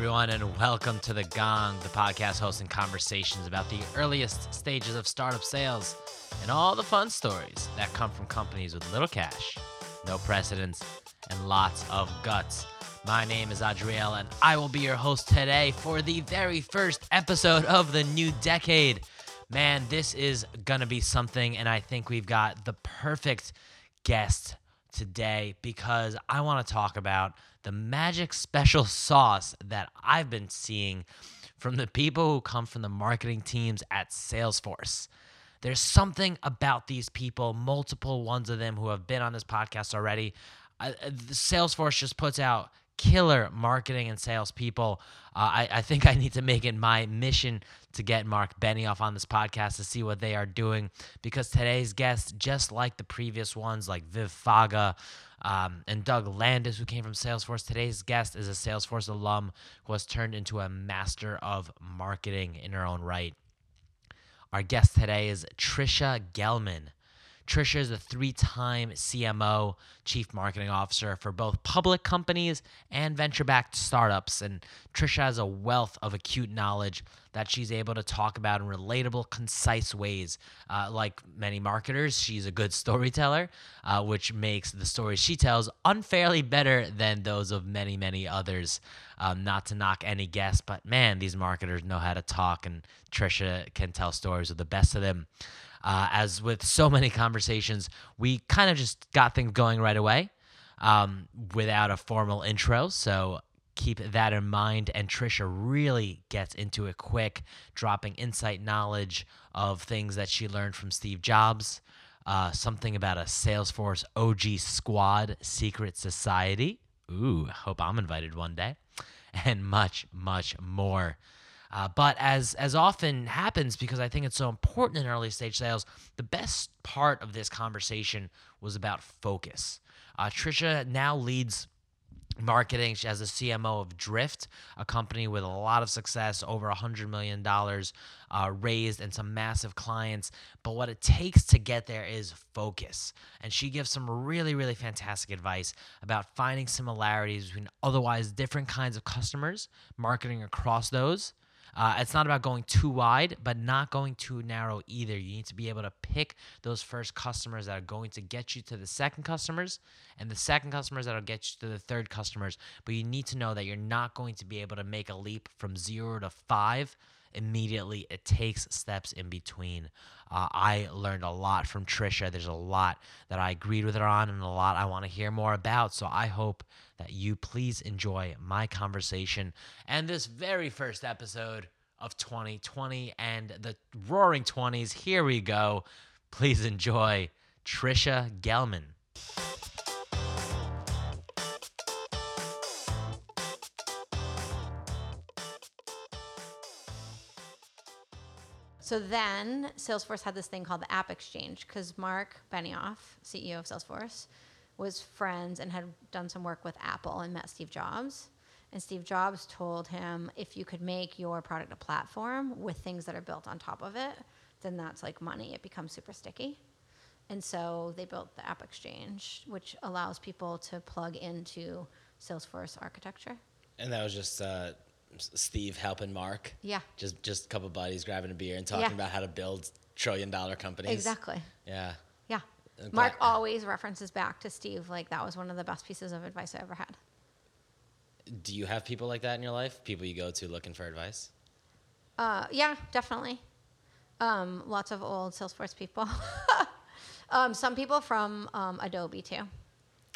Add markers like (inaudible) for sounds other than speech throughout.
everyone, and welcome to The Gong, the podcast hosting conversations about the earliest stages of startup sales and all the fun stories that come from companies with little cash, no precedence, and lots of guts. My name is Adriel, and I will be your host today for the very first episode of the new decade. Man, this is gonna be something, and I think we've got the perfect guest today because I want to talk about the magic special sauce that I've been seeing from the people who come from the marketing teams at Salesforce. There's something about these people, multiple ones of them who have been on this podcast already. Salesforce just puts out killer marketing and sales people. Uh, I, I, think I need to make it my mission to get Mark Benioff on this podcast to see what they are doing because today's guest, just like the previous ones, like Viv Faga um, and Doug Landis, who came from Salesforce, today's guest is a Salesforce alum who has turned into a master of marketing in her own right. Our guest today is Tricia Gellman. Tricia is a three time CMO, Chief Marketing Officer for both public companies and venture backed startups. And Tricia has a wealth of acute knowledge that she's able to talk about in relatable, concise ways. Uh, like many marketers, she's a good (laughs) storyteller, uh, which makes the stories she tells unfairly better than those of many, many others. Um, not to knock any guest, but man, these marketers know how to talk, and Tricia can tell stories of the best of them. Uh, as with so many conversations, we kind of just got things going right away um, without a formal intro. So keep that in mind. And Tricia really gets into it quick, dropping insight knowledge of things that she learned from Steve Jobs. Uh, something about a Salesforce OG squad secret society. Ooh, hope I'm invited one day. (laughs) And much, much more. Uh, but as as often happens, because I think it's so important in early stage sales, the best part of this conversation was about focus. Uh, Tricia now leads marketing. She has a CMO of Drift, a company with a lot of success, over a $100 million uh, raised and some massive clients. But what it takes to get there is focus. And she gives some really, really fantastic advice about finding similarities between otherwise different kinds of customers, marketing across those, uh, it's not about going too wide, but not going too narrow either. You need to be able to pick those first customers that are going to get you to the second customers and the second customers that'll get you to the third customers. But you need to know that you're not going to be able to make a leap from zero to five immediately. It takes steps in between. Uh, I learned a lot from Tricia. There's a lot that I agreed with her on and a lot I want to hear more about. So I hope that you please enjoy my conversation and this very first episode of 2020 and the roaring 20s. Here we go. Please enjoy Tricia Gellman. So then Salesforce had this thing called the App Exchange because Mark Benioff, CEO of Salesforce, was friends and had done some work with Apple and met Steve Jobs. And Steve Jobs told him if you could make your product a platform with things that are built on top of it, then that's like money. It becomes super sticky. And so they built the App Exchange, which allows people to plug into Salesforce architecture. And that was just uh, Steve helping Mark. Yeah. Just just a couple buddies grabbing a beer and talking yeah. about how to build trillion dollar companies. Exactly. Yeah. Yeah. Mark always references back to Steve like that was one of the best pieces of advice I ever had. Do you have people like that in your life? People you go to looking for advice? Uh, yeah, definitely. Um, lots of old Salesforce people. (laughs) um, some people from um, Adobe too.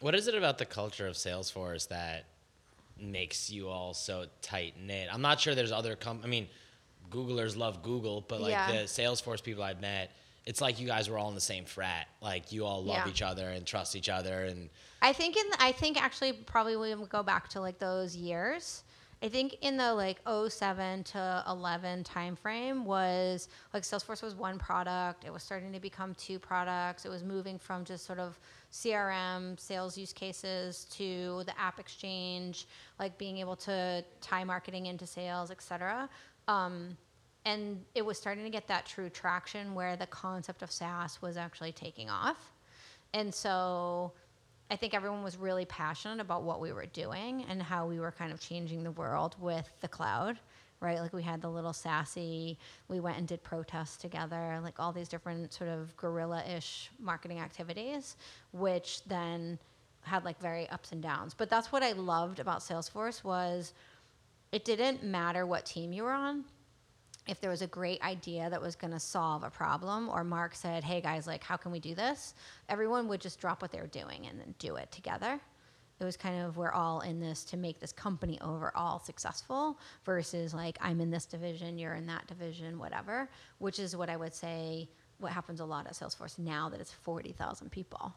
What is it about the culture of Salesforce that makes you all so tight knit? I'm not sure there's other com. I mean, Googlers love Google, but like yeah. the Salesforce people I've met, it's like you guys were all in the same frat. Like you all love yeah. each other and trust each other. And I think in I think actually probably we go back to like those years. I think in the like 07 to 11 timeframe was like Salesforce was one product. It was starting to become two products. It was moving from just sort of CRM sales use cases to the app exchange, like being able to tie marketing into sales, et cetera. Um, and it was starting to get that true traction where the concept of SaaS was actually taking off. And so I think everyone was really passionate about what we were doing and how we were kind of changing the world with the cloud, right? Like we had the little SaaSy, we went and did protests together, like all these different sort of guerrilla ish marketing activities, which then had like very ups and downs. But that's what I loved about Salesforce was it didn't matter what team you were on if there was a great idea that was going to solve a problem or mark said hey guys like how can we do this everyone would just drop what they were doing and then do it together it was kind of we're all in this to make this company overall successful versus like i'm in this division you're in that division whatever which is what i would say what happens a lot at salesforce now that it's 40000 people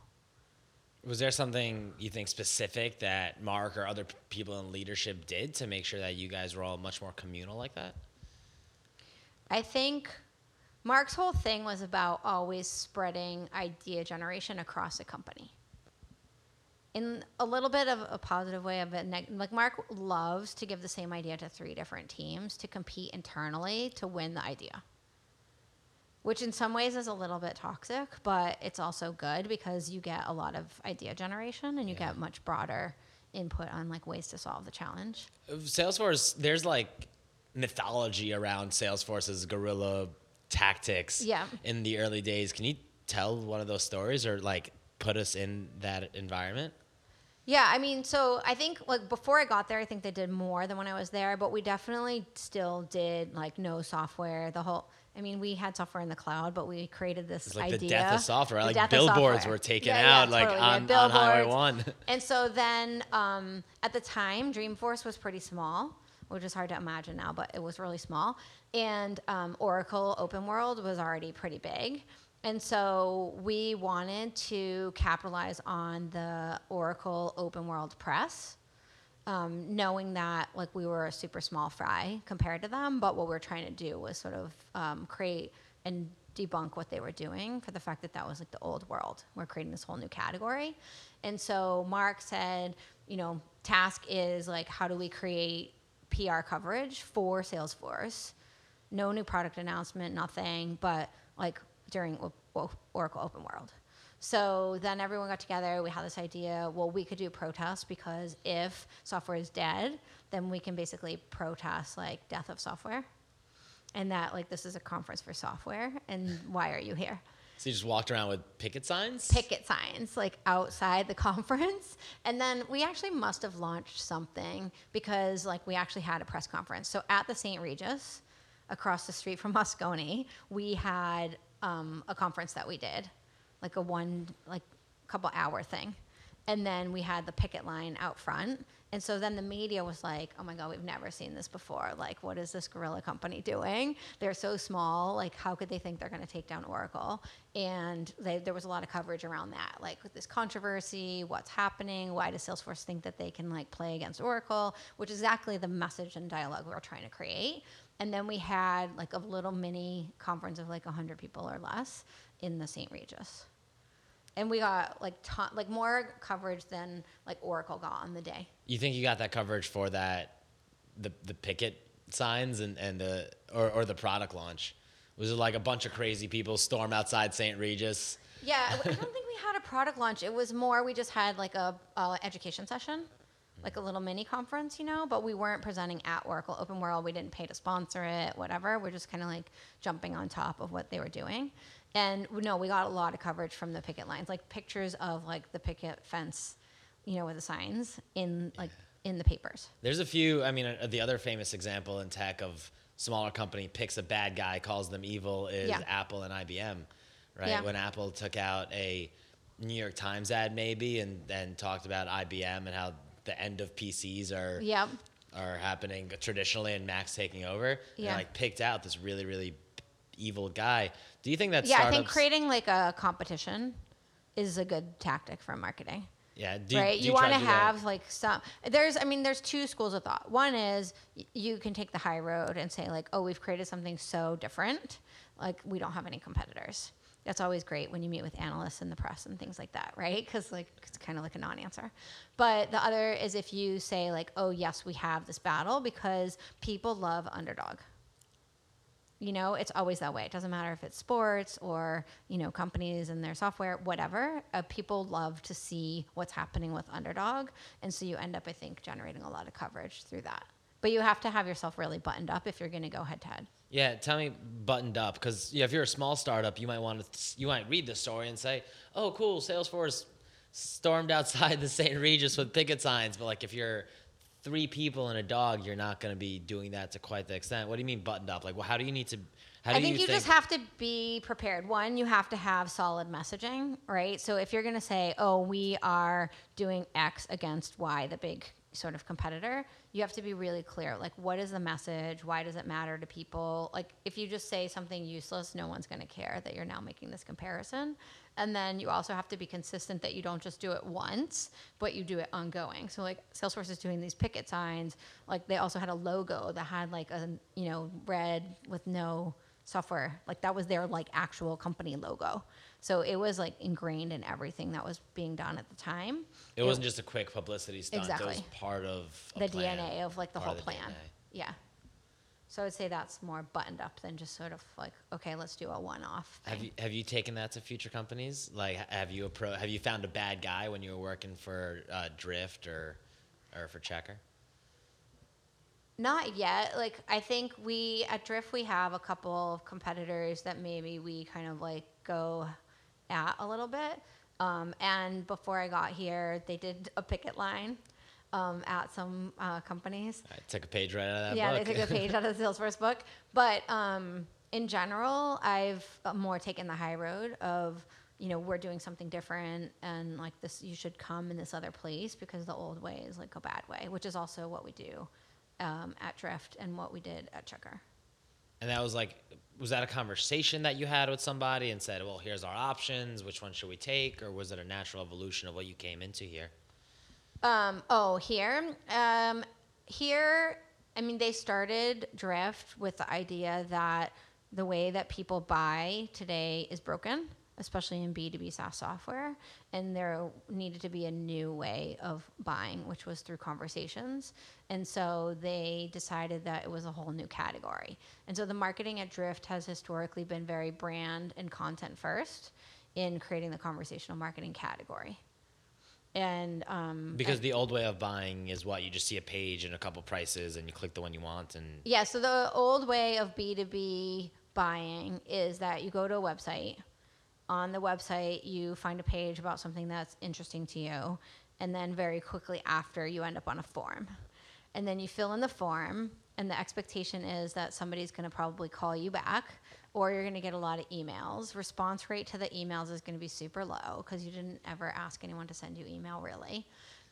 was there something you think specific that mark or other p- people in leadership did to make sure that you guys were all much more communal like that I think Mark's whole thing was about always spreading idea generation across the company. In a little bit of a positive way of it, neg- like Mark loves to give the same idea to three different teams to compete internally to win the idea. Which in some ways is a little bit toxic, but it's also good because you get a lot of idea generation and you Yeah. get much broader input on like ways to solve the challenge. Salesforce, there's like mythology around Salesforce's guerrilla tactics Yeah. in the early days. Can you tell one of those stories or like put us in that environment? Yeah, I mean, so I think like before I got there, I think they did more than when I was there, but we definitely still did like no software. The whole, I mean, we had software in the cloud, but we created this It's like idea. the death of software. The like billboards software. were taken Yeah, yeah, out like totally. On, on Highway. 1. (laughs) And so then um, at the time, Dreamforce was pretty small, which is hard to imagine now, but it was really small. And um, Oracle Open World was already pretty big. And so we wanted to capitalize on the Oracle Open World press, um, knowing that like we were a super small fry compared to them. But what we were trying to do was sort of um, create and debunk what they were doing for the fact that that was like the old world. We're creating this whole new category. And so Mark said, you know, task is like, how do we create PR coverage for Salesforce? No new product announcement, nothing, but like during Oracle Open World. So then everyone got together. We had this idea. Well, we could do protests because if software is dead, then we can basically protest like death of software, and that like this is a conference for software, and why are you here? So you just walked around with picket signs? picket signs like outside the (laughs) conference and then we actually must have launched something because like we actually had a press conference so at the st regis across the street from moscone we had um, a conference that we did like a one like couple hour thing. And then we had the picket line out front. And so then the media was like oh my god we've never seen this before. Like what is this guerrilla company doing? They're so small. Like how could they think they're going to take down oracle? And they, there was a lot of coverage around that like with this controversy what's happening why does salesforce think that they can like play against oracle which is exactly the message and dialogue we're trying to create and then we had like a little mini conference of like 100 people or less in the st regis and we got like ton, like more coverage than like Oracle got on the day. You think you got that coverage for that, the the picket signs and and the or or the product launch? Was it like a bunch of crazy people storm outside St. Regis? Yeah, I don't think we had a product launch. It was more we just had like a, a education session, like a little mini conference, you know. But we weren't presenting at Oracle Open World. We didn't pay to sponsor it, whatever. We're just kind of like jumping on top of what they were doing. And no, we got a lot of coverage from the picket lines, like pictures of like the picket fence, you know, with the signs in like in the papers. There's a few. I mean, uh, the other famous example in tech of smaller company picks a bad guy, calls them evil, is Yeah. Apple and IBM, right? Yeah. When Apple took out a New York Times ad, maybe, and then talked about IBM and how the end of PCs are Yep. are happening traditionally, and Mac's taking over. Yeah. And like picked out this really, really evil guy. Do you think that Yeah, I think creating like a competition is a good tactic for marketing. Yeah, do, right? do You, try want to do that? have like some. There's, I mean, there's two schools of thought. One is y- you can take the high road and say like, oh, we've created something so different, like we don't have any competitors. That's always great when you meet with analysts in the press and things like that, right? Because like it's kind of like a non-answer. But the other is if you say like, oh yes, we have this battle because people love underdog. You know, it's always that way. It doesn't matter if it's sports or, you know, companies and their software, whatever. Uh, people love to see what's happening with Underdog. And so you end up, I think, generating a lot of coverage through that. But you have to have yourself really buttoned up if you're going to go head to head. Yeah, tell me buttoned up because yeah, if you're a small startup, you might want to you might read the story and say, "Oh, cool, Salesforce stormed outside (laughs) the St. Regis with picket signs." But like if you're three people and a dog, you're not going to be doing that to quite the extent. What do you mean buttoned up? Like, well, how do you need to? How do I think you, just have to be prepared. One, you have to have solid messaging, right? So if you're going to say, "Oh, we are doing X against Y," the big sort of competitor, you have to be really clear. Like, what is the message? Why does it matter to people? Like, if you just say something useless, no one's going to care that you're now making this comparison. And then you also have to be consistent that you don't just do it once, but you do it ongoing. So, like, Salesforce is doing these picket signs. Like, they also had a logo that had like a, you know, red with no software. Like, that was their like actual company logo. So it was like ingrained in everything that was being done at the time. It, it wasn't just a quick publicity stunt. Exactly. It was part of the plan, DNA of like the whole the plan. DNA. Yeah. So I would say that's more buttoned up than just sort of like, okay, let's do a one-off. Thing. Have you have you taken that to future companies? Like, have you appro- have you found a bad guy when you were working for uh, Drift or or for Checkr? Not yet. Like, I think we at Drift we have a couple of competitors that maybe we kind of like go at a little bit. Um, and before I got here, they did a picket line um, at some uh, companies. I took a page right out of that yeah, book. they took a page (laughs) out of the Salesforce book. But um, in general, I've uh, more taken the high road of, you know, we're doing something different and like this, you should come in this other place because the old way is like a bad way, which is also what we do um, at Drift and what we did at Checkr. And that was like, was that a conversation that you had with somebody and said, well, here's our options, which one should we take? Or was it a natural evolution of what you came into here? Um, oh, here? Um, here, I mean, they started Drift with the idea that the way that people buy today is broken especially in B2B SaaS software. And there needed to be a new way of buying, which was through conversations. And so they decided that it was a whole new category. And so the marketing at Drift has historically been very brand and content first in creating the conversational marketing category. And um, because the old way of buying is what you just see a page and a couple prices and you click the one you want and yeah so the old way of b2b buying is that you go to a website on the website you find a page about something that's interesting to you and then very quickly after you end up on a form. And then you fill in the form and the expectation is that somebody's going to probably call you back or you're going to get a lot of emails. Response rate to the emails is going to be super low because you didn't ever ask anyone to send you email really.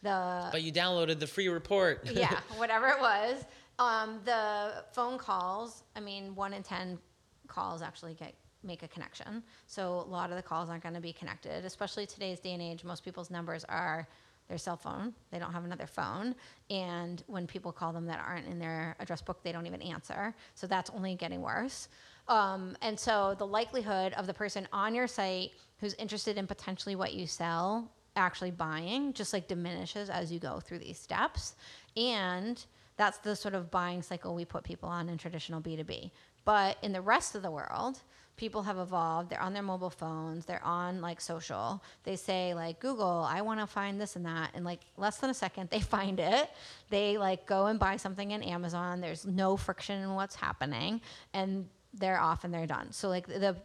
The but you downloaded the free report. (laughs) Yeah whatever it was. Um, the phone calls i mean one in ten calls actually get make a connection. So a lot of the calls aren't going to be connected, especially today's day and age. Most people's numbers are their cell phone. They don't have another phone. And when people call them that aren't in their address book, they don't even answer. So that's only getting worse. Um, and so the likelihood of the person on your site who's interested in potentially what you sell actually buying just like diminishes as you go through these steps. And that's the sort of buying cycle we put people on in traditional B2B. But in the rest of the world, people have evolved. They're on their mobile phones. They're on like social. They say like Google, I want to find this and that, and like less than a second (laughs) they find it. They like go and buy something in Amazon. There's no friction in what's happening, and they're off and they're done. So like the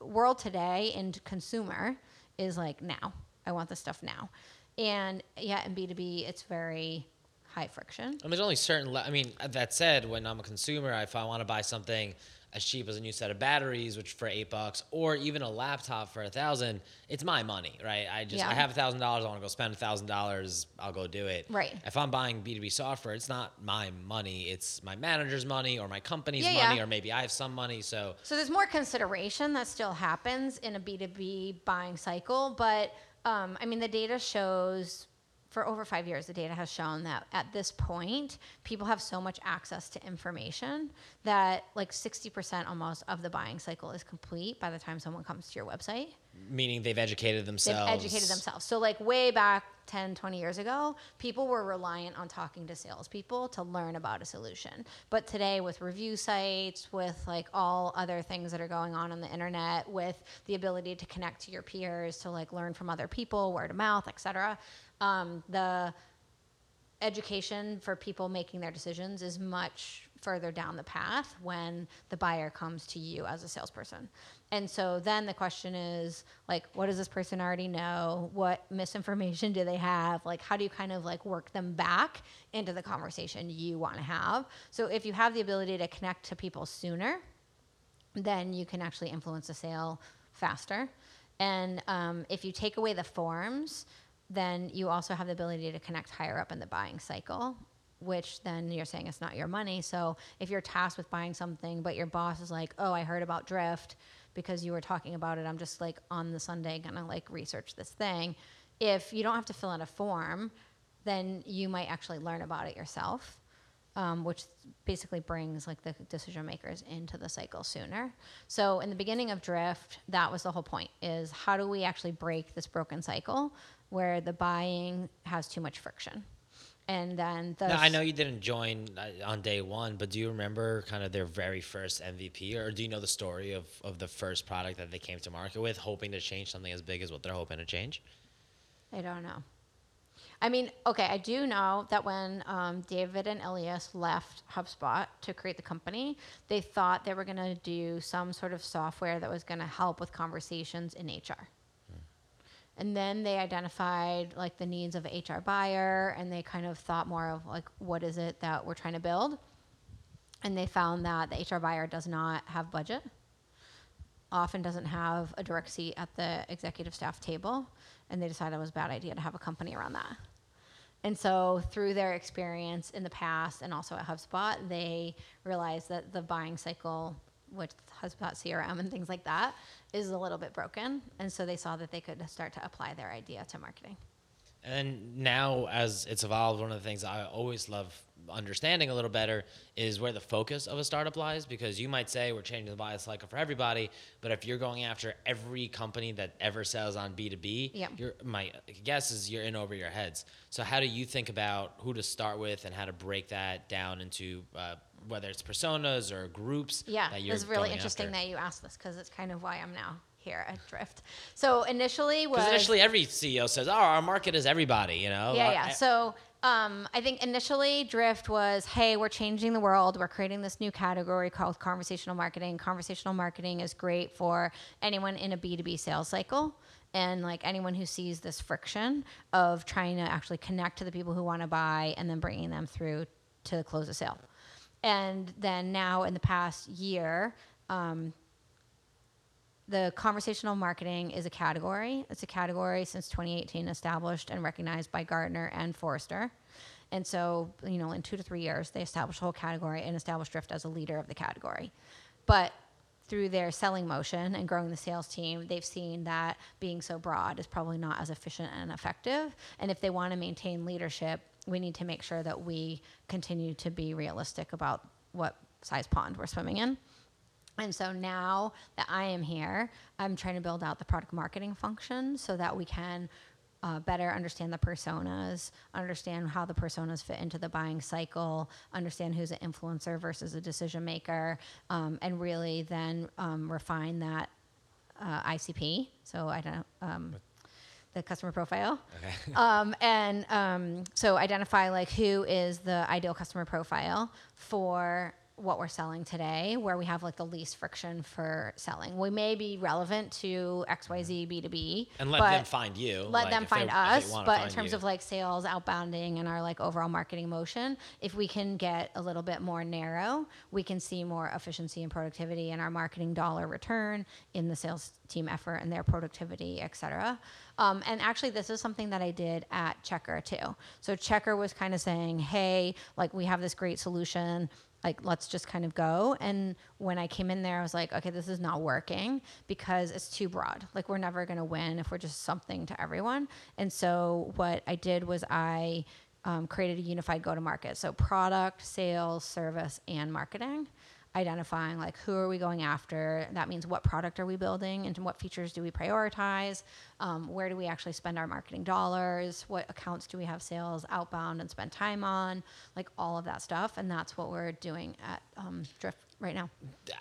world today in consumer is like now. I want this stuff now, and yeah, in B two B it's very high friction. And there's only certain. Le- I mean, that said, when I'm a consumer, if I want to buy something as cheap as a new set of batteries, which for eight bucks, or even a laptop for a thousand, it's my money, right? I just yeah. I have a thousand dollars, I want to go spend a thousand dollars, I'll go do it. Right. If I'm buying B two B software, it's not my money, it's my manager's money or my company's yeah, money, yeah. or maybe I have some money. So So there's more consideration that still happens in a B two B buying cycle, but um, I mean the data shows for over five years, the data has shown that at this point, people have so much access to information that like 60% almost of the buying cycle is complete by the time someone comes to your website. Meaning they've educated themselves. They've educated themselves. So, like way back 10, 20 years ago, people were reliant on talking to salespeople to learn about a solution. But today, with review sites, with like all other things that are going on on the internet, with the ability to connect to your peers, to like learn from other people, word of mouth, etc., um, the education for people making their decisions is much further down the path when the buyer comes to you as a salesperson. And so then the question is like what does this person already know? What misinformation do they have? Like how do you kind of like work them back into the conversation you want to have? So if you have the ability to connect to people sooner, then you can actually influence a sale faster. And um, if you take away the forms, then you also have the ability to connect higher up in the buying cycle which then you're saying it's not your money. So if you're tasked with buying something, but your boss is like, "Oh, I heard about Drift because you were talking about it. I'm just like on the Sunday gonna like research this thing." If you don't have to fill out a form, then you might actually learn about it yourself, um, which basically brings like the decision makers into the cycle sooner. So in the beginning of Drift, that was the whole point: is how do we actually break this broken cycle where the buying has too much friction? and then the now, I know you didn't join uh, on day one, but do you remember kind of their very first MVP, or do you know the story of, of the first product that they came to market with, hoping to change something as big as what they're hoping to change? I don't know. I mean, okay, I do know that when um, David and Elias left HubSpot to create the company, they thought they were going to do some sort of software that was going to help with conversations in HR. And then they identified like the needs of HR buyer and they kind of thought more of like what is it that we're trying to build? And they found that the HR buyer does not have budget. Often doesn't have a direct seat at the executive staff table, and they decided it was a bad idea to have a company around that. And so, through their experience in the past and also at HubSpot, they realized that the buying cycle with HubSpot CRM and things like that, is a little bit broken. And so they saw that they could start to apply their idea to marketing. And now, as it's evolved, one of the things I always love understanding a little better is where the focus of a startup lies. Because you might say we're changing the buy cycle for everybody, but if you're going after every company that ever sells on B two B, my guess is you're in over your heads. So, how do you think about who to start with and how to break that down into uh, whether it's personas or groups. Yeah, it's really interesting after. that you asked this because it's kind of why I'm now here at Drift. So initially was initially every CEO says, "Oh, our market is everybody," you know. Yeah, yeah. So um, I think initially Drift was, "Hey, we're changing the world. We're creating this new category called conversational marketing. Conversational marketing is great for anyone in a B2B sales cycle." and like anyone who sees this friction of trying to actually connect to the people who want to buy and then bringing them through to close a sale. And then now, in the past year, um, the conversational marketing is a category. It's a category since 2018 established and recognized by Gartner and Forrester. And so, you know, in two to three years, they established a whole category and established Drift as a leader of the category. But through their selling motion and growing the sales team, they've seen that being so broad is probably not as efficient and effective. And if they want to maintain leadership, we need to make sure that we continue to be realistic about what size pond we're swimming in. And so now that I am here, I'm trying to build out the product marketing function so that we can uh, better understand the personas, understand how the personas fit into the buying cycle, understand who's an influencer versus a decision maker, um, and really then um, refine that uh, ICP. So I don't. Um, the customer profile. Okay. (laughs) um, and um, so identify like who is the ideal customer profile for what we're selling today, where we have like the least friction for selling. We may be relevant to XYZ B2B. And let them find you. Let like them find us. But in terms you. of like sales, outbounding, and our like overall marketing motion, if we can get a little bit more narrow, we can see more efficiency and productivity in our marketing dollar return in the sales team effort and their productivity, et cetera. Um, and actually, this is something that I did at Checkr too. So Checkr was kind of saying, hey, like we have this great solution like let's just kind of go. And when i came in there i was like okay this is not working because it's too broad. Like we're never going to win if we're just something to everyone. And so what i did was i um, created a unified go to market so product sales service and marketing identifying like who are we going after. That means what product are we building and what features do we prioritize? Um, where do we actually spend our marketing dollars? What accounts do we have sales outbound and spend time on? Like all of that stuff. And that's what we're doing at um, Drift right now.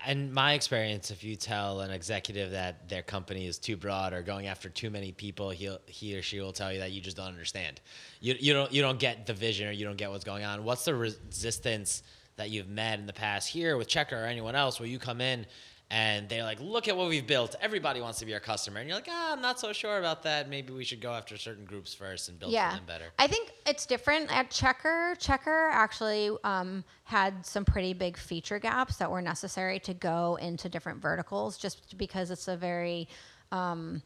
In my experience, if you tell an executive that their company is too broad or going after too many people, he he or she will tell you that you just don't understand. You you don't you don't get the vision or you don't get what's going on. What's the resistance that you've met in the past here with Checkr or anyone else where you come in and they're like, look at what we've built. Everybody wants to be our customer. And you're like, ah, I'm not so sure about that. Maybe we should go after certain groups first and build yeah. them better. I think it's different at Checkr. Checkr actually um, had some pretty big feature gaps that were necessary to go into different verticals just because it's a very. Um,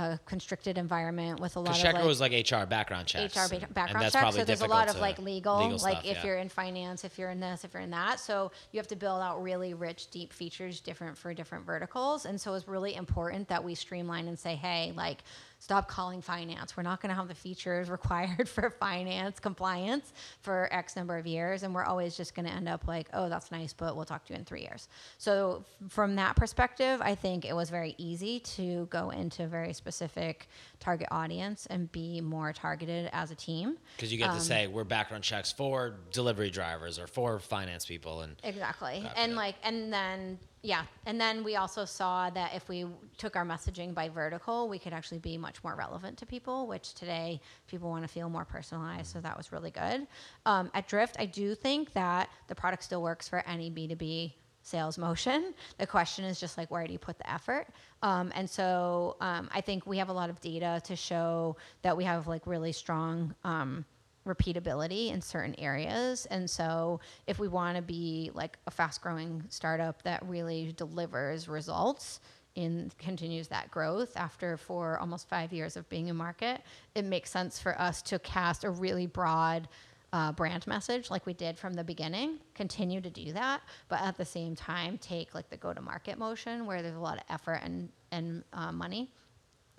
a constricted environment with a lot of Checkr like, was like HR background checks. HR ba- background checks. So there's a lot of like legal, legal like stuff, if yeah. you're in finance, if you're in this, if you're in that. So you have to build out really rich, deep features different for different verticals. And so it's really important that we streamline and say, hey, like stop calling finance. We're not going to have the features (laughs) required for finance compliance for X number of years. And we're always just going to end up like, oh, that's nice, but we'll talk to you in three years. So, from that perspective, I think it was very easy to go into a very specific target audience and be more targeted as a team. Because you get um, to say, we're background checks for delivery drivers or for finance people. and Exactly. And like, and then yeah, and then we also saw that if we took our messaging by vertical, we could actually be much more relevant to people, which today people want to feel more personalized. So that was really good. Um, at Drift, I do think that the product still works for any B2B sales motion. The question is just like, where do you put the effort? Um, and so um, I think we have a lot of data to show that we have like really strong. Repeatability in certain areas. And so, if we want to be like a fast growing startup that really delivers results and continues that growth after for almost five years of being in market, it makes sense for us to cast a really broad uh, brand message like we did from the beginning continue to do that but at the same time take like the go to market motion where there's a lot of effort and and uh, money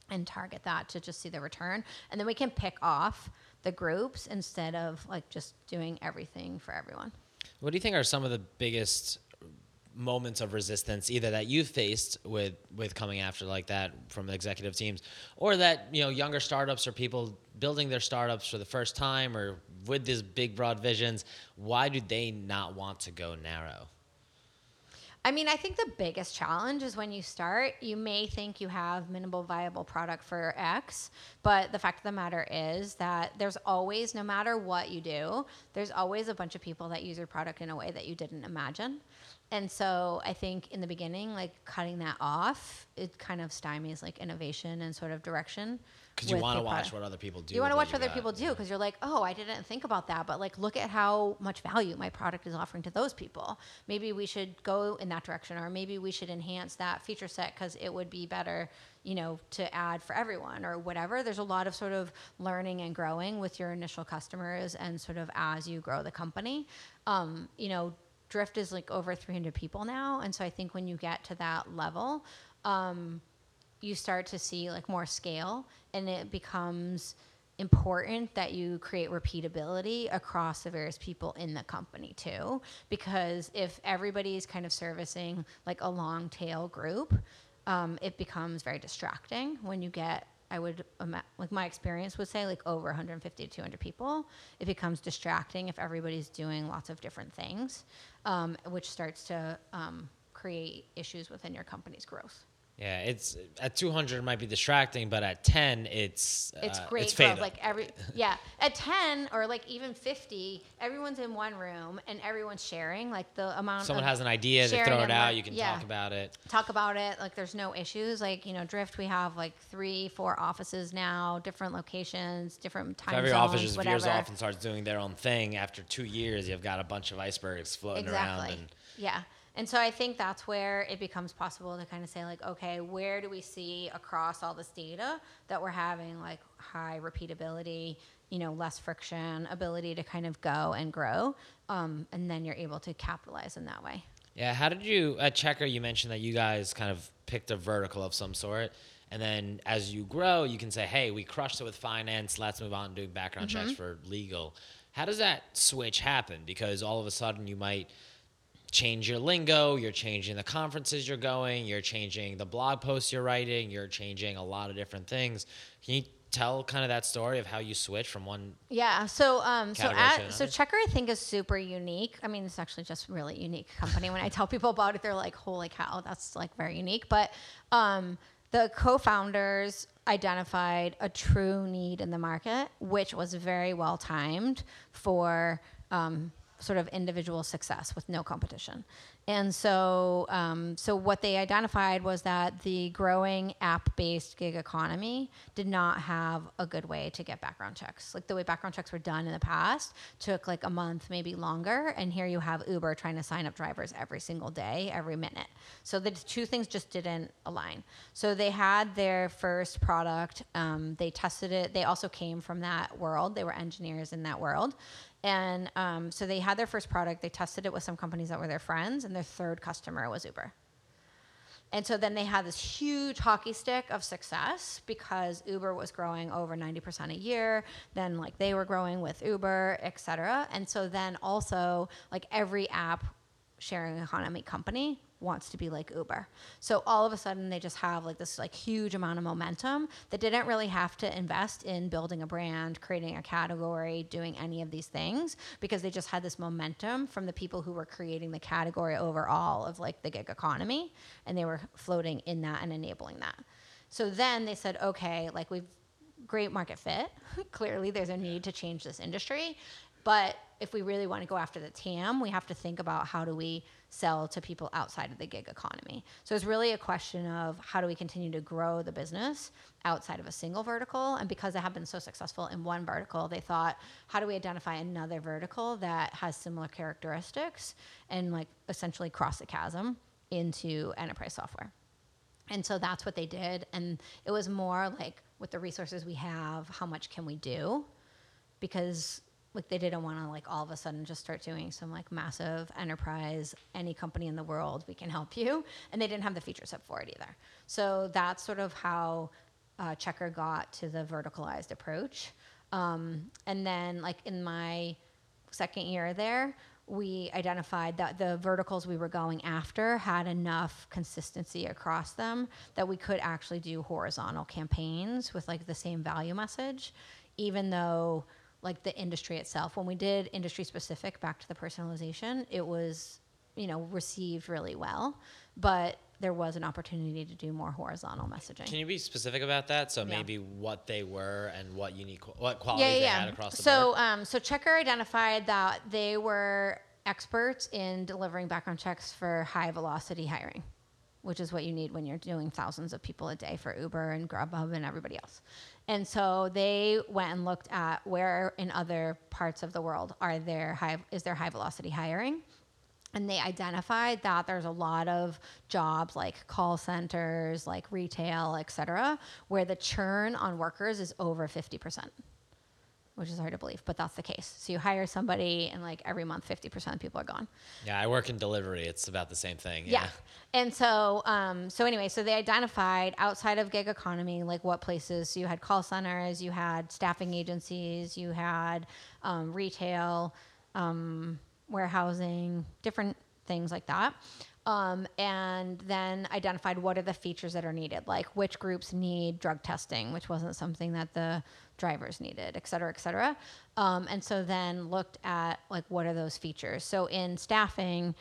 and target that to just see the return and then we can pick off the groups instead of like just doing everything for everyone. What do you think are some of the biggest moments of resistance either that you faced with with coming after like that from executive teams or that you know younger startups or people building their startups for the first time or with these big broad visions why do they not want to go narrow I mean, I think the biggest challenge is when you start, you may think you have minimal viable product for X, but the fact of the matter is that there's always, no matter what you do, there's always a bunch of people that use your product in a way that you didn't imagine. And so I think in the beginning, like cutting that off, it kind of stymies like innovation and sort of direction. Because you want to watch what other people do. You want to watch what other got. people do because you're like, oh, I didn't think about that, but like, look at how much value my product is offering to those people. Maybe we should go in that direction, or maybe we should enhance that feature set because it would be better, you know, to add for everyone or whatever. There's a lot of sort of learning and growing with your initial customers and sort of as you grow the company. Um, you know, Drift is like over 300 people now, and so I think when you get to that level, um, you start to see like more scale, and it becomes important that you create repeatability across the various people in the company too because if everybody's kind of servicing like a long tail group um, it becomes very distracting when you get I would like my experience would say like over 150 to 200 people. It becomes distracting if everybody's doing lots of different things, um, which starts to um, create issues within your company's growth. Yeah, it's at 200 it might be distracting, but at 10 it's it's uh, great. It's growth. Like every yeah, at 10 or like even 50, everyone's in one room and everyone's sharing. Like the amount. Someone has an idea, they throw it out. You can yeah, talk about it. Talk about it. Like there's no issues. Like you know, Drift, we have like three, four offices now, different locations, different time every zones. Every office just veers off and starts doing their own thing. After two years, you've got a bunch of icebergs floating exactly. around. And yeah. And so I think that's where it becomes possible to kind of say, like, okay, where do we see across all this data that we're having like high repeatability, you know, less friction, ability to kind of go and grow? Um, and then you're able to capitalize in that way. Yeah. How did you, at Checkr, you mentioned that you guys kind of picked a vertical of some sort. And then as you grow, you can say, hey, we crushed it with finance. Let's move on to doing background mm-hmm. checks for legal. How does that switch happen? Because all of a sudden you might change your lingo, you're changing the conferences you're going, you're changing the blog posts you're writing, you're changing a lot of different things. Can you tell kind of that story of how you switch from one Yeah. So, um, so at, so? Checkr, I think is super unique. I mean, it's actually just really unique company. when I tell people about it, they're like, "Holy cow, that's like very unique." But um, the co-founders identified a true need in the market, which was very well timed for um, sort of individual success with no competition. And so, um, so what they identified was that the growing app-based gig economy did not have a good way to get background checks. Like the way background checks were done in the past took like a month, maybe longer. And here you have Uber trying to sign up drivers every single day, every minute. So the two things just didn't align. So they had their first product. Um, they tested it. They also came from that world. They were engineers in that world. And um, so they had their first product. They tested it with some companies that were their friends, and their third customer was Uber. And so then they had this huge hockey stick of success because Uber was growing over 90% a year. Then like they were growing with Uber, et cetera. And so then also like every app sharing economy company wants to be like Uber. So all of a sudden they just have like this like huge amount of momentum that didn't really have to invest in building a brand, creating a category, doing any of these things because they just had this momentum from the people who were creating the category overall of like the gig economy and they were floating in that and enabling that. So then they said, okay, like we've great market fit. (laughs) Clearly, there's a need to change this industry. But if we really want to go after the TAM, we have to think about how do we sell to people outside of the gig economy. So it's really a question of how do we continue to grow the business outside of a single vertical. And because they have been so successful in one vertical, they thought, how do we identify another vertical that has similar characteristics and like essentially cross the chasm into enterprise software? And so that's what they did. And it was more like with the resources we have, how much can we do? Because like they didn't want to like all of a sudden just start doing some like massive enterprise, any company in the world, we can help you. And they didn't have the feature set for it either. So that's sort of how uh, Checkr got to the verticalized approach. Um, and then like in my second year there, we identified that the verticals we were going after had enough consistency across them that we could actually do horizontal campaigns with like the same value message, even though like the industry itself, when we did industry specific back to the personalization, it was, you know, received really well, but there was an opportunity to do more horizontal messaging. Can you be specific about that? So Yeah. maybe what they were and what unique, what qualities yeah, they yeah. had across the so, board. um, so Checkr identified that they were experts in delivering background checks for high velocity hiring, which is what you need when you're doing thousands of people a day for Uber and Grubhub and everybody else. And so they went and looked at where in other parts of the world are there high is there high velocity hiring and they identified that there's a lot of jobs like call centers like retail et cetera where the churn on workers is over 50% which is hard to believe but that's the case so you hire somebody and like every month 50% of people are gone yeah, I work in delivery. It's about the same thing. yeah. And so, um, so anyway, so they identified outside of gig economy, like what places. So you had call centers, you had staffing agencies, you had um, retail, um, warehousing, different things like that. Um, and then identified what are the features that are needed, like which groups need drug testing, which wasn't something that the drivers needed, et cetera, et cetera. Um, and so then looked at like what are those features. So in staffing,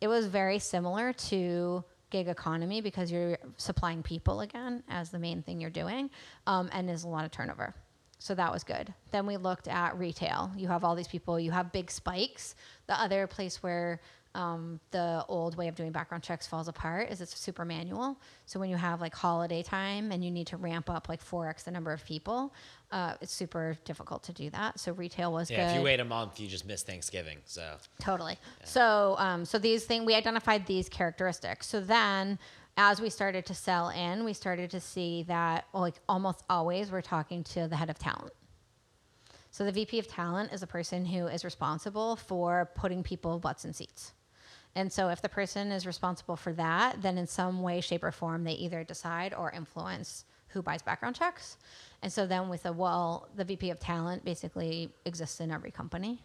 it was very similar to gig economy because you're supplying people again as the main thing you're doing, um, and there's a lot of turnover. So that was good. Then we looked at retail. You have all these people, you have big spikes. The other place where um, the old way of doing background checks falls apart is it's super manual. So when you have like holiday time and you need to ramp up like 4x the number of people, uh, it's super difficult to do that. So retail was Yeah, good. if you wait a month, you just miss Thanksgiving. So Totally. So, um, so these things we identified these characteristics. So then, as we started to sell in, we started to see that like almost always we're talking to the head of talent. So the VP of talent is a person who is responsible for putting people butts in seats. And so if the person is responsible for that, then in some way, shape, or form, they either decide or influence who buys background checks. And so then with a well, the VP of talent basically exists in every company.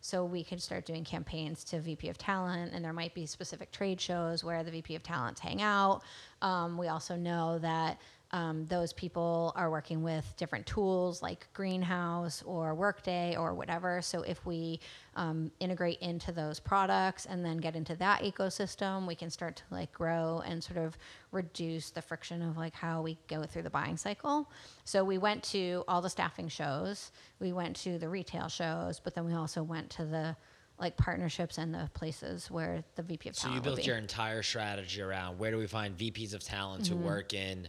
So we could start doing campaigns to VP of Talent, and there might be specific trade shows where the VP of Talents hang out. Um, we also know that um, those people are working with different tools like Greenhouse or Workday or whatever. So if we um, integrate into those products and then get into that ecosystem, we can start to like grow and sort of reduce the friction of like how we go through the buying cycle. So we went to all the staffing shows, we went to the retail shows, but then we also went to the like partnerships and the places where the VP of So talent you would built your entire strategy around where do we find VPs of talent who work in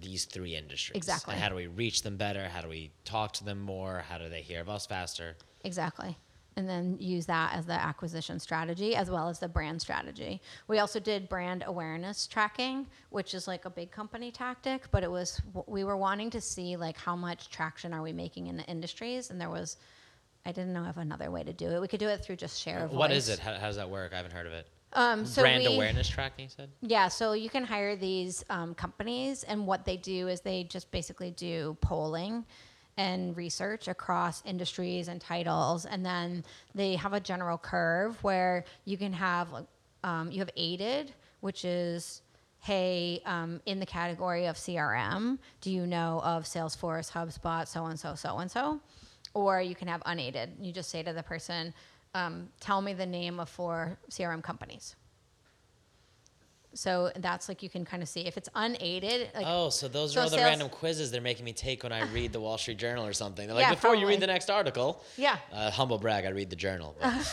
these three industries? Exactly. And how do we reach them better? How do we talk to them more? How do they hear of us faster? Exactly. And then use that as the acquisition strategy as well as the brand strategy. We also did brand awareness tracking, which is like a big company tactic, but it was we were wanting to see like how much traction are we making in the industries and there was I didn't know of another way to do it. We could do it through just share of What voice. is it? How, how does that work? I haven't heard of it. Um, so Brand we- awareness tracking, you said? Yeah, so you can hire these um, companies, and what they do is they just basically do polling and research across industries and titles, and then they have a general curve where you can have um, you have aided, which is hey, um, in the category of CRM, do you know of Salesforce, HubSpot, so and so, so and so? Or you can have unaided. You just say to the person, um, tell me the name of four CRM companies. So that's like you can kind of see if it's unaided. Like, oh, so those so are all the sales- random quizzes they're making me take when I (sighs) read the Wall Street Journal or something. They're like, Yeah, before you read the next article, Yeah. uh, humble brag, I read the journal. (laughs) (laughs) that's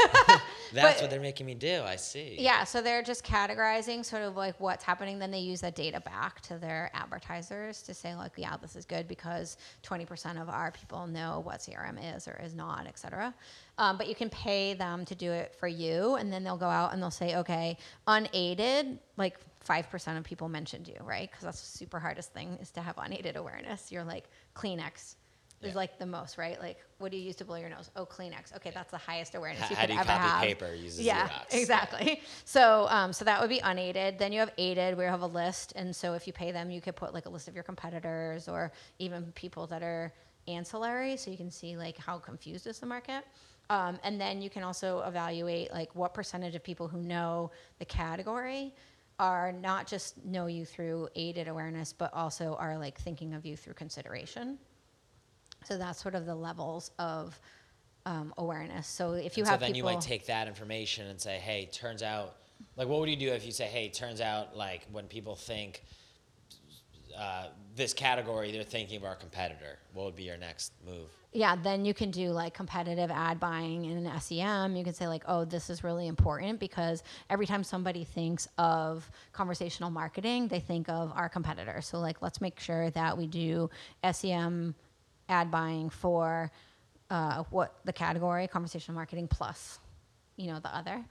But- what they're making me do. I see. Yeah, so they're just categorizing sort of like what's happening. Then they use that data back to their advertisers to say like, yeah, this is good because 20% of our people know what CRM is or is not, et cetera. Um, but you can pay them to do it for you, and then they'll go out and they'll say, okay, unaided, like 5% of people mentioned you, right? Because that's the super hardest thing is to have unaided awareness. You're like Kleenex. Is Yeah. like the most, right? Like, what do you use to blow your nose? Oh, Kleenex. Okay, that's the highest awareness H- you how could do you ever copy have. paper? Use a yeah, Xerox. (laughs) exactly. So, um, so that would be unaided. Then you have aided, where you have a list, and so if you pay them, you could put like a list of your competitors or even people that are ancillary, so you can see like how confused is the market. Um, and then you can also evaluate like what percentage of people who know the category are not just know you through aided awareness, but also are like thinking of you through consideration. So that's sort of the levels of um, awareness. So if you And so have then people, you might take that information and say, hey, turns out, like, what would you do if you say, hey, turns out, like, when people think uh, this category, they're thinking of our competitor. What would be your next move? yeah, then you can do like competitive ad buying in an SEM. You can say like, oh, this is really important because every time somebody thinks of conversational marketing, they think of our competitor. So like, let's make sure that we do SEM ad buying for uh, what the category conversational marketing plus, you know, the other.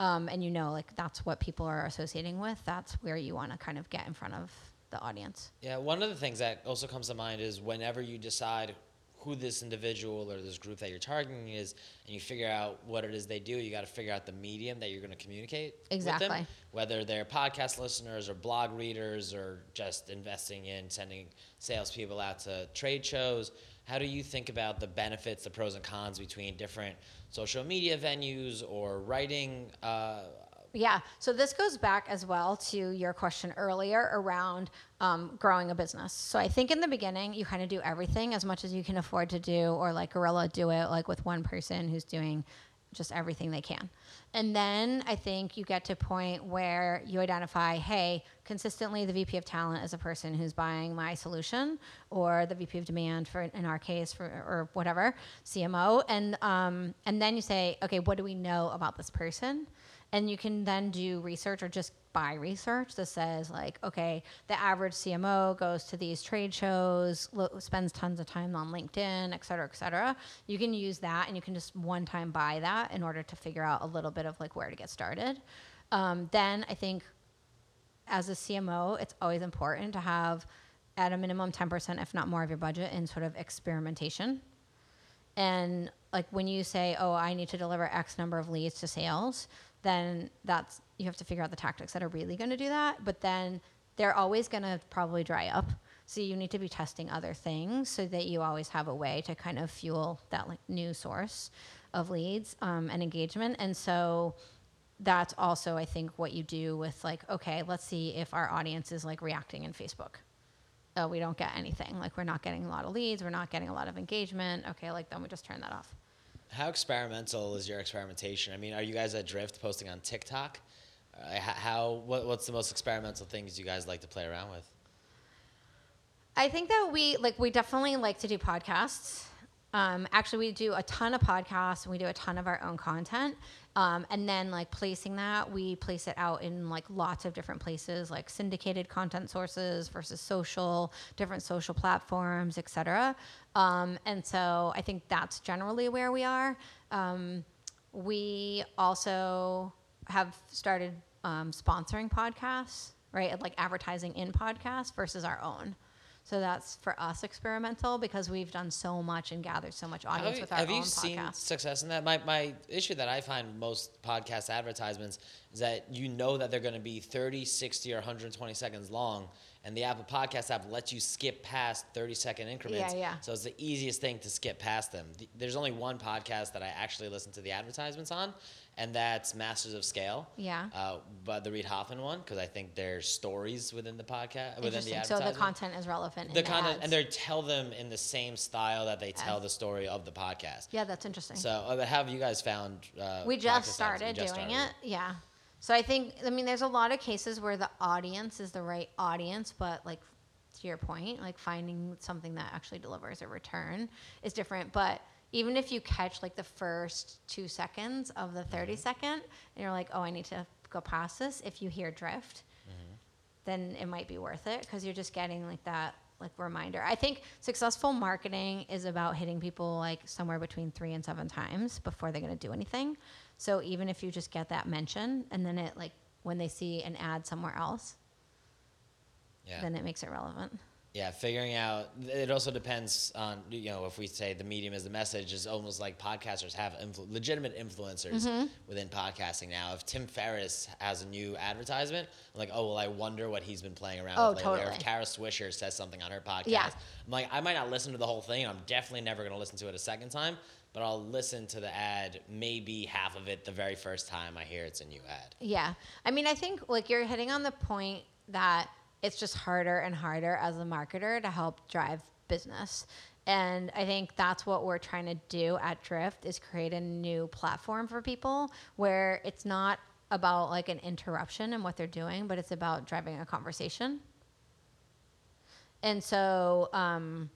Um, and you know, like that's what people are associating with. That's where you want to kind of get in front of the audience. Yeah, one of the things that also comes to mind is whenever you decide who this individual or this group that you're targeting is, and you figure out what it is they do, you got to figure out the medium that you're going to communicate with Exactly. them. Whether they're podcast listeners or blog readers or just investing in sending salespeople out to trade shows. How do you think about the benefits, the pros and cons between different social media venues or writing? Uh, Yeah. So this goes back as well to your question earlier around um, growing a business. So I think in the beginning, you kind of do everything as much as you can afford to do, or like guerrilla do it like with one person who's doing just everything they can. And then I think you get to a point where you identify, hey, consistently the VP of talent is a person who's buying my solution, or the VP of demand for in our case for or whatever CMO, and um, and then you say, okay, what do we know about this person? And you can then do research or just buy research that says like okay the average cmo goes to these trade shows spends tons of time on linkedin et cetera et cetera. You can use that and you can just one time buy that in order to figure out a little bit of like where to get started. Um, then i think as a cmo it's always important to have at a minimum 10% if not more of your budget in sort of experimentation. And like when you say, "Oh, I need to deliver X number of leads to sales," then that's you have to figure out the tactics that are really going to do that. But then they're always going to probably dry up. So you need to be testing other things so that you always have a way to kind of fuel that like new source. of leads um, and engagement. And so that's also, I think, what you do with like, okay, let's see if our audience is like reacting in Facebook. Oh, we don't get anything. Like we're not getting a lot of leads. We're not getting a lot of engagement. Okay, like then we just turn that off. How experimental is your experimentation? I mean, are you guys at Drift posting on TikTok? Uh, how what, what's the most experimental things you guys like to play around with? I think that we like we definitely like to do podcasts. Um, actually, we do a ton of podcasts and we do a ton of our own content. Um, and then like placing that, we place it out in like lots of different places, like syndicated content sources versus social, different social platforms, etc. Um, and so I think that's generally where we are. Um, we also have started um, sponsoring podcasts, right? Like advertising in podcasts versus our own. So that's for us experimental because we've done so much and gathered so much audience have with our have own you seen podcast. success in that? My, my issue that I find with most podcast advertisements is that you know that they're going to be 30, 60, or 120 seconds long, and the Apple Podcast app lets you skip past 30 second increments. Yeah, yeah. So it's the easiest thing to skip past them. There's only one podcast that I actually listen to the advertisements on, and that's Masters of Scale. Yeah. Uh, but the Reid Hoffman one, because I think there's stories within the podcast, within the. So the content is relevant. the in content, ads. and they tell them in the same style that they tell the story of the podcast. yeah, that's interesting. So, uh, have you guys found? Uh, we just started just doing started. it. Yeah. So I think I mean there's a lot of cases where the audience is the right audience, but like to your point, like finding something that actually delivers a return is different. But even if you catch like the first two seconds of the 30 Mm-hmm. second, and you're like, oh, I need to go past this. If you hear drift, Mm-hmm. then it might be worth it because you're just getting like that like reminder. I think successful marketing is about hitting people like somewhere between three and seven times before they're gonna do anything. So even if you just get that mention and then it like when they see an ad somewhere else, Yeah. then it makes it relevant. Yeah, figuring out. It also depends on you know if we say the medium is the message is almost like podcasters have influ- legitimate influencers Mm-hmm. within podcasting now. If Tim Ferriss has a new advertisement, I'm like, oh well, I wonder what he's been playing around Oh, with lately. Or totally. if Kara Swisher says something on her podcast, Yeah. I'm like, I might not listen to the whole thing. and I'm definitely never going to listen to it a second time. But I'll listen to the ad, maybe half of it, the very first time I hear it's a new ad. Yeah. I mean, I think like you're hitting on the point that it's just harder and harder as a marketer to help drive business. And I think that's what we're trying to do at Drift is create a new platform for people where it's not about like an interruption in what they're doing, but it's about driving a conversation. And so, um,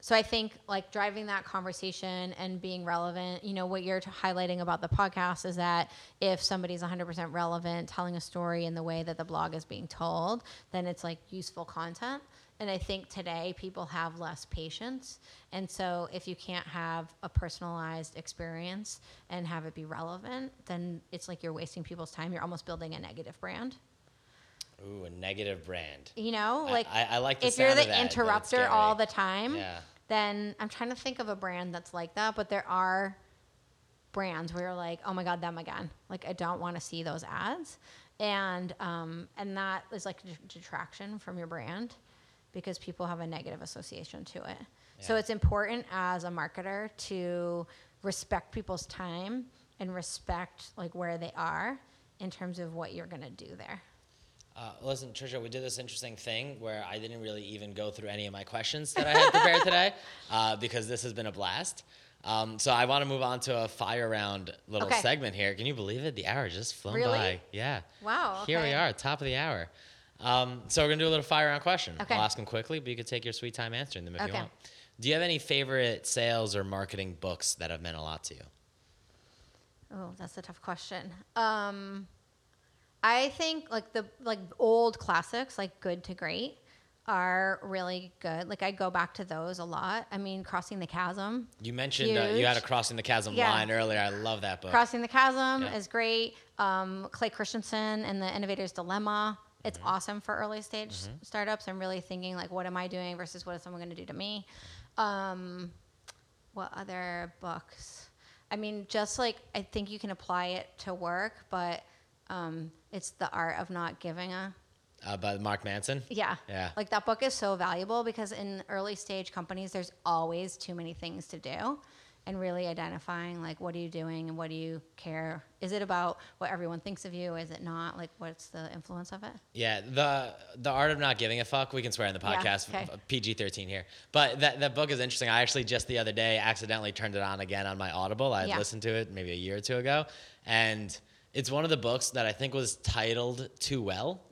so I think like driving that conversation and being relevant, you know, what you're highlighting about the podcast is that if somebody's 100% relevant, telling a story in the way that the blog is being told, then it's like useful content. And I think today people have less patience. And so if you can't have a personalized experience and have it be relevant, then it's like you're wasting people's time. You're almost building a negative brand. Ooh, a negative brand. You know, like I- I like the if you're the that, interrupter all the time, Yeah. then I'm trying to think of a brand that's like that. But there are brands where you're like, oh my god, them again. Like I don't want to see those ads, and um, and that is like a detraction from your brand because people have a negative association to it. So it's important as a marketer to respect people's time and respect like where they are in terms of what you're gonna do there. Uh, listen, Tricia, we did this interesting thing where I didn't really even go through any of my questions that I had prepared today (laughs) uh, because this has been a blast. Um, so I want to move on to a fire round little Okay. segment here. Can you believe it? The hour just flown Really? by. Yeah. Wow, Here we are, top of the hour. Um, so we're gonna do a little fire round question. Okay. I'll ask them quickly, but you could take your sweet time answering them if you Okay. want. Do you have any favorite sales or marketing books that have meant a lot to you? Oh, that's a tough question. Um, I think like the like old classics, like Good to Great, are really good. Like I go back to those a lot. I mean, Crossing the Chasm. You mentioned uh, you had a crossing the chasm Yeah. line earlier. I love that book. Crossing the Chasm Yeah. is great. Um, Clay Christensen and the Innovator's Dilemma. It's awesome for early stage startups. I'm really thinking like, what am I doing versus what is someone going to do to me? Um, what other books? I mean, just like I think you can apply it to work, but um, it's the art of not giving a uh, by Mark Manson. yeah. Yeah. Like that book is so valuable because in early stage companies, there's always too many things to do. and really identifying like what are you doing and what do you care? Is it about what everyone thinks of you? Is it not? Like what's the influence of it? Yeah, the the art of not giving a fuck. We can swear in the Yeah, podcast. okay. PG thirteen here, but that that book is interesting. I actually just the other day accidentally turned it on again on my Audible. I had Yeah. listened to it maybe a year or two ago, and it's one of the books that I think was titled too well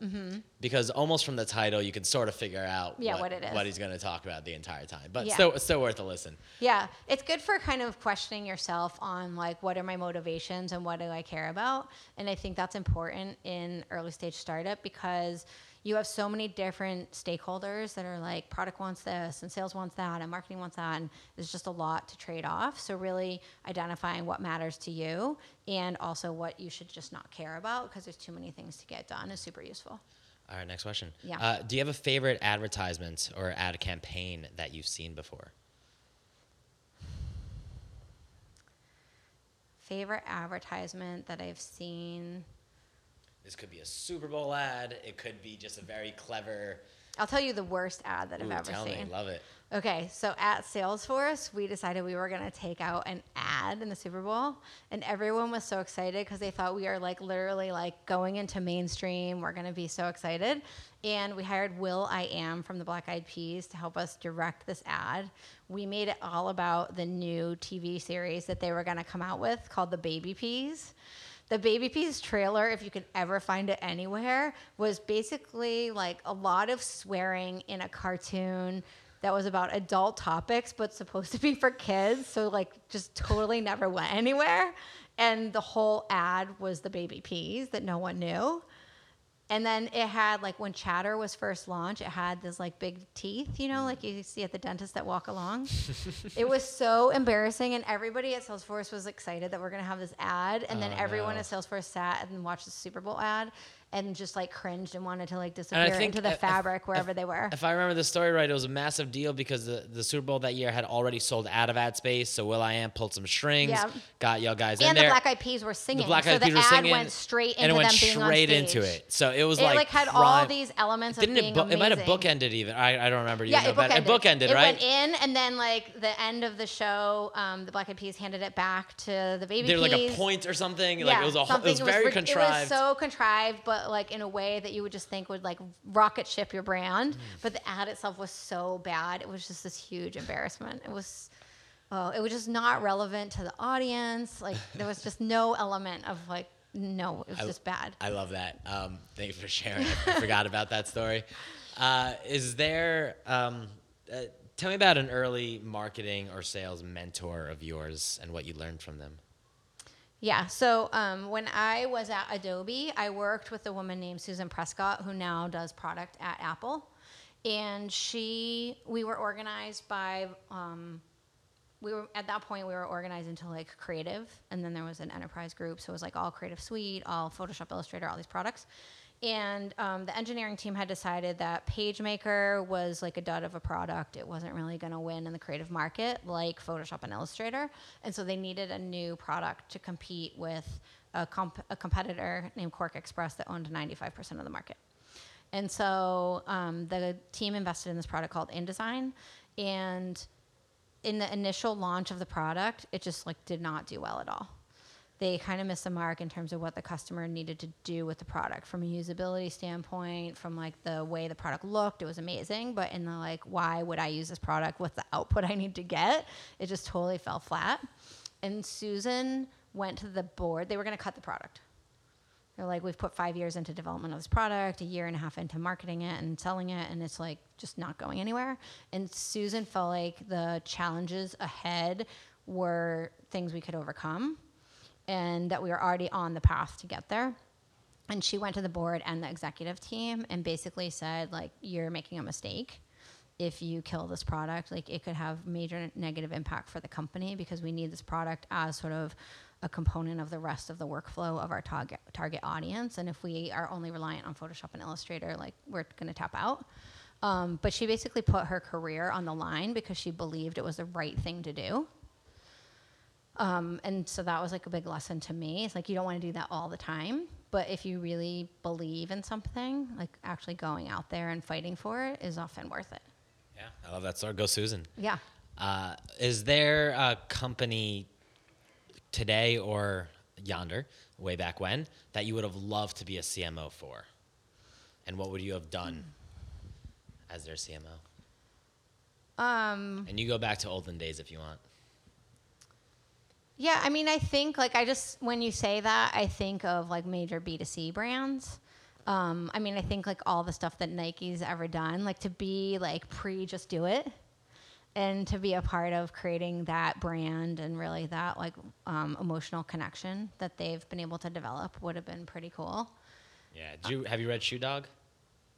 because almost from the title you can sort of figure out Mm-hmm. Yeah, what, what it is. what he's going to talk about the entire time. But Yeah. still, still worth a listen. Yeah, it's good for kind of questioning yourself on like what are my motivations and what do I care about. And I think that's important in early stage startup because you have so many different stakeholders that are like product wants this and sales wants that and marketing wants that and there's just a lot to trade off. So really identifying what matters to you and also what you should just not care about because there's too many things to get done is super useful. All right, next question. Yeah. Uh, do you have a favorite advertisement or ad campaign that you've seen before? Favorite advertisement that I've seen This could be a Super Bowl ad. It could be just a very clever. I'll tell you the worst ad that I've ever seen. me, love it. Okay, so at Salesforce, we decided we were going to take out an ad in the Super Bowl, and everyone was so excited because they thought we are like literally like going into mainstream. We're going to be so excited, and we hired will.i.am from the Black Eyed Peas to help us direct this ad. We made it all about the new TV series that they were going to come out with called The Baby Peas. The Baby Peas trailer, if you could ever find it anywhere, was basically like a lot of swearing in a cartoon that was about adult topics but supposed to be for kids. So like just totally never went anywhere. And the whole ad was the baby peas that no one knew. And then it had like when Chatter was first launched, it had this like big teeth, you know, like mm. you see at the dentist that walk along. (laughs) it was so embarrassing, and everybody at Salesforce was excited that we're gonna have this ad, and then Oh, everyone no. at Salesforce sat and watched the Super Bowl ad, and just like cringed and wanted to like disappear into the if- fabric wherever if- they were. If I remember the story right, it was a massive deal because the, the Super Bowl that year had already sold out of ad space. So will.i.am pulled some strings, got y'all guys in and the there. Black Eyed Peas were singing, the Black so Eyed the Peas were ad singing, went straight into and it went them being on straight into it. So it was It like like had all these elements Didn't of it? being Bu- amazing. it might have bookended even. I, I don't remember. You Yeah, it bookended. It bookended, It right? went in, and then like the end of the show, um, the Black Eyed Peas handed it back to the baby There was like a point or something. like it was a. whole- It something- was very contrived. It was so contrived, but like in a way that you would just think would like rocket ship your brand. Mm. But the ad itself was so bad; it was just this huge embarrassment. It was. Oh, it was just not relevant to the audience. Like there was just no element of like no, it was I- just bad. I love that. Um, thank you for sharing. I (laughs) forgot about that story. Uh, is there? Um, uh, tell me about an early marketing or sales mentor of yours and what you learned from them. Yeah. So um, when I was at Adobe, I worked with a woman named Susan Prescott, who now does product at Apple. And she, we were organized by, um, we were at that point we were organized into like creative, and then there was an enterprise group. So it was like all Creative Suite, all Photoshop, Illustrator, all these products. And um, the engineering team had decided that PageMaker was like a dud of a product. It wasn't really going to win in the creative market like Photoshop and Illustrator. And so they needed a new product to compete with a, comp- a competitor named QuarkXPress that owned 95% of the market. And so um, the team invested in this product called InDesign. And in the initial launch of the product, it just like did not do well at all. They kind of missed the mark in terms of what the customer needed to do with the product from a usability standpoint, from like the way the product looked. It was amazing, but in the like, why would I use this product? What's the output I need to get? It just totally fell flat. And Susan went to the board. They were going to cut the product. They're like, we've put five years into development of this product, a year and a half into marketing it and selling it, and it's like just not going anywhere. And Susan felt like the challenges ahead were things we could overcome and that we were already on the path to get there. And she went to the board and the executive team and basically said, like, you're making a mistake. If you kill this product, like it could have major negative impact for the company because we need this product as sort of a component of the rest of the workflow of our target target audience. And if we are only reliant on Photoshop and Illustrator, like we're going to tap out. Um, but she basically put her career on the line because she believed it was the right thing to do. Um, and so that was like a big lesson to me. It's like you don't want to do that all the time, but if you really believe in something, like actually going out there and fighting for it is often worth it. Yeah, I love that story. Go Susan. Yeah. Uh, is there a company today or yonder, way back when, that you would have loved to be a CMO for? And what would you have done as their CMO? Um, And you go back to olden days if you want. Yeah, I mean, I think like I just when you say that, I think of like major B2C brands. Um, I mean, I think like all the stuff that Nike's ever done, like to be like pre just do it and to be a part of creating that brand and really that like um, emotional connection that they've been able to develop would have been pretty cool. Yeah. You, have you read Shoe Dog?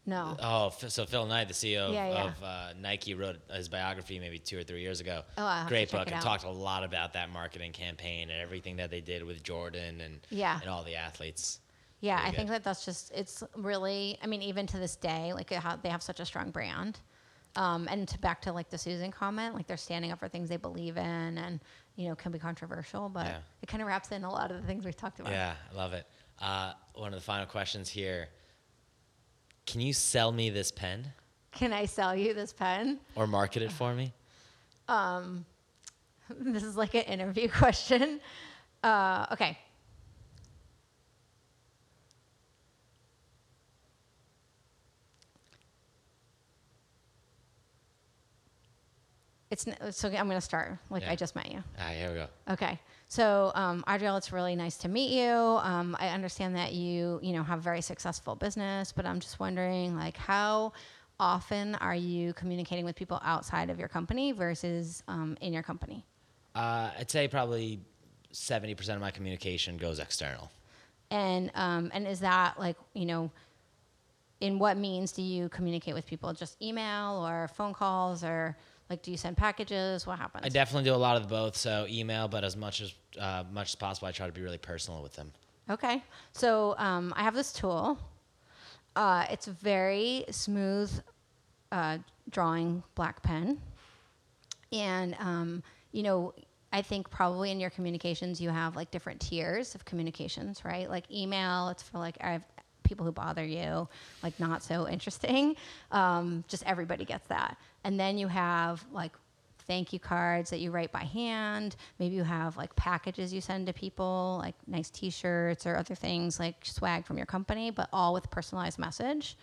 No. Oh, so Phil Knight, the CEO Yeah, yeah. of uh, Nike, wrote his biography maybe two or three years ago. Oh, I'll have to Great book it and out. talked a lot about that marketing campaign and everything that they did with Jordan and Yeah. and all the athletes. Yeah, Very I think that that's just it's really. I mean, even to this day, like ha- they have such a strong brand. Um, and to back to like the Susan comment, like they're standing up for things they believe in, and you know can be controversial, but Yeah. it kind of wraps in a lot of the things we've talked about. Yeah, I love it. Uh, one of the final questions here. Can you sell me this pen Can I sell you this pen? or market it for me? Um, this is like an interview (laughs) question. Uh, okay. It's so I'm going to start like Yeah. I just met you. Ah, here we go. Okay. So, um, it's really nice to meet you. Um, I understand that you, you know, have a very successful business, but I'm just wondering, like, how often are you communicating with people outside of your company versus um, in your company? Uh, I'd say probably 70% of my communication goes external. And um, and is that like, you know, in what means do you communicate with people? Just email or phone calls or like, do you send packages? What happens? I definitely do a lot of both. So email, but as much as uh, much as possible, I try to be really personal with them. Okay. So um, I have this tool. Uh, it's a very smooth uh, drawing black pen. And, um, you know, I think probably in your communications, you have like different tiers of communications, right? Like email, it's for like I have people who bother you, like not so interesting. (laughs) Um, just everybody gets that. And then you have like thank you cards that you write by hand. Maybe you have like packages you send to people, like nice T-shirts or other things like swag from your company, but all with personalized message.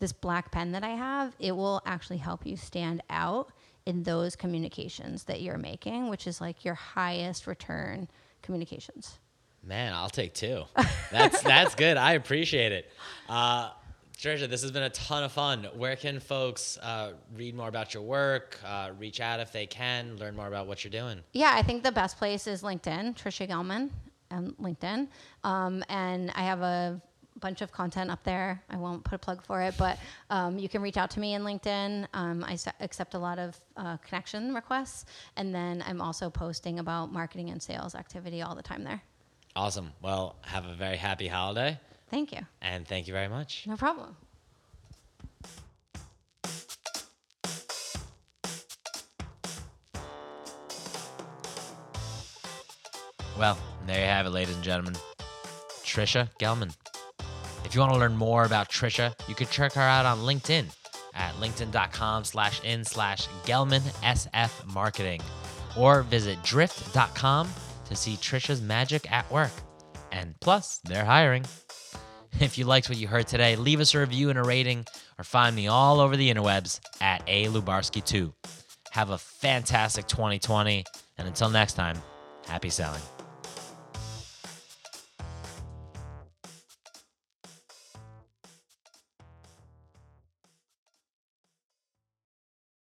This black pen that I have, it will actually help you stand out in those communications that you're making, which is like your highest return communications. Man, I'll take two. That's that's good. I appreciate it. Uh, Tricia, this has been a ton of fun. Where can folks uh, read more about your work, uh, reach out if they can, learn more about what you're doing? Yeah, I think the best place is LinkedIn, Tricia Gellman, and LinkedIn. Um, and I have a bunch of content up there. I won't put a plug for it, but um, you can reach out to me in LinkedIn. Um, I accept a lot of uh, connection requests, and then I'm also posting about marketing and sales activity all the time there. Awesome. Well, have a very happy holiday, Thank you. and thank you very much. No problem. Well, there you have it, ladies and gentlemen. Tricia Gellman. If you want to learn more about Tricia, you can check her out on LinkedIn at linkedin.com slash in slash Gellman SF Marketing or visit drift.com to see Tricia's magic at work. And plus, they're hiring. (laughs) If you liked what you heard today, leave us a review and a rating or find me all over the interwebs at A Lubarski2. Have a fantastic 2020, and until next time, happy selling.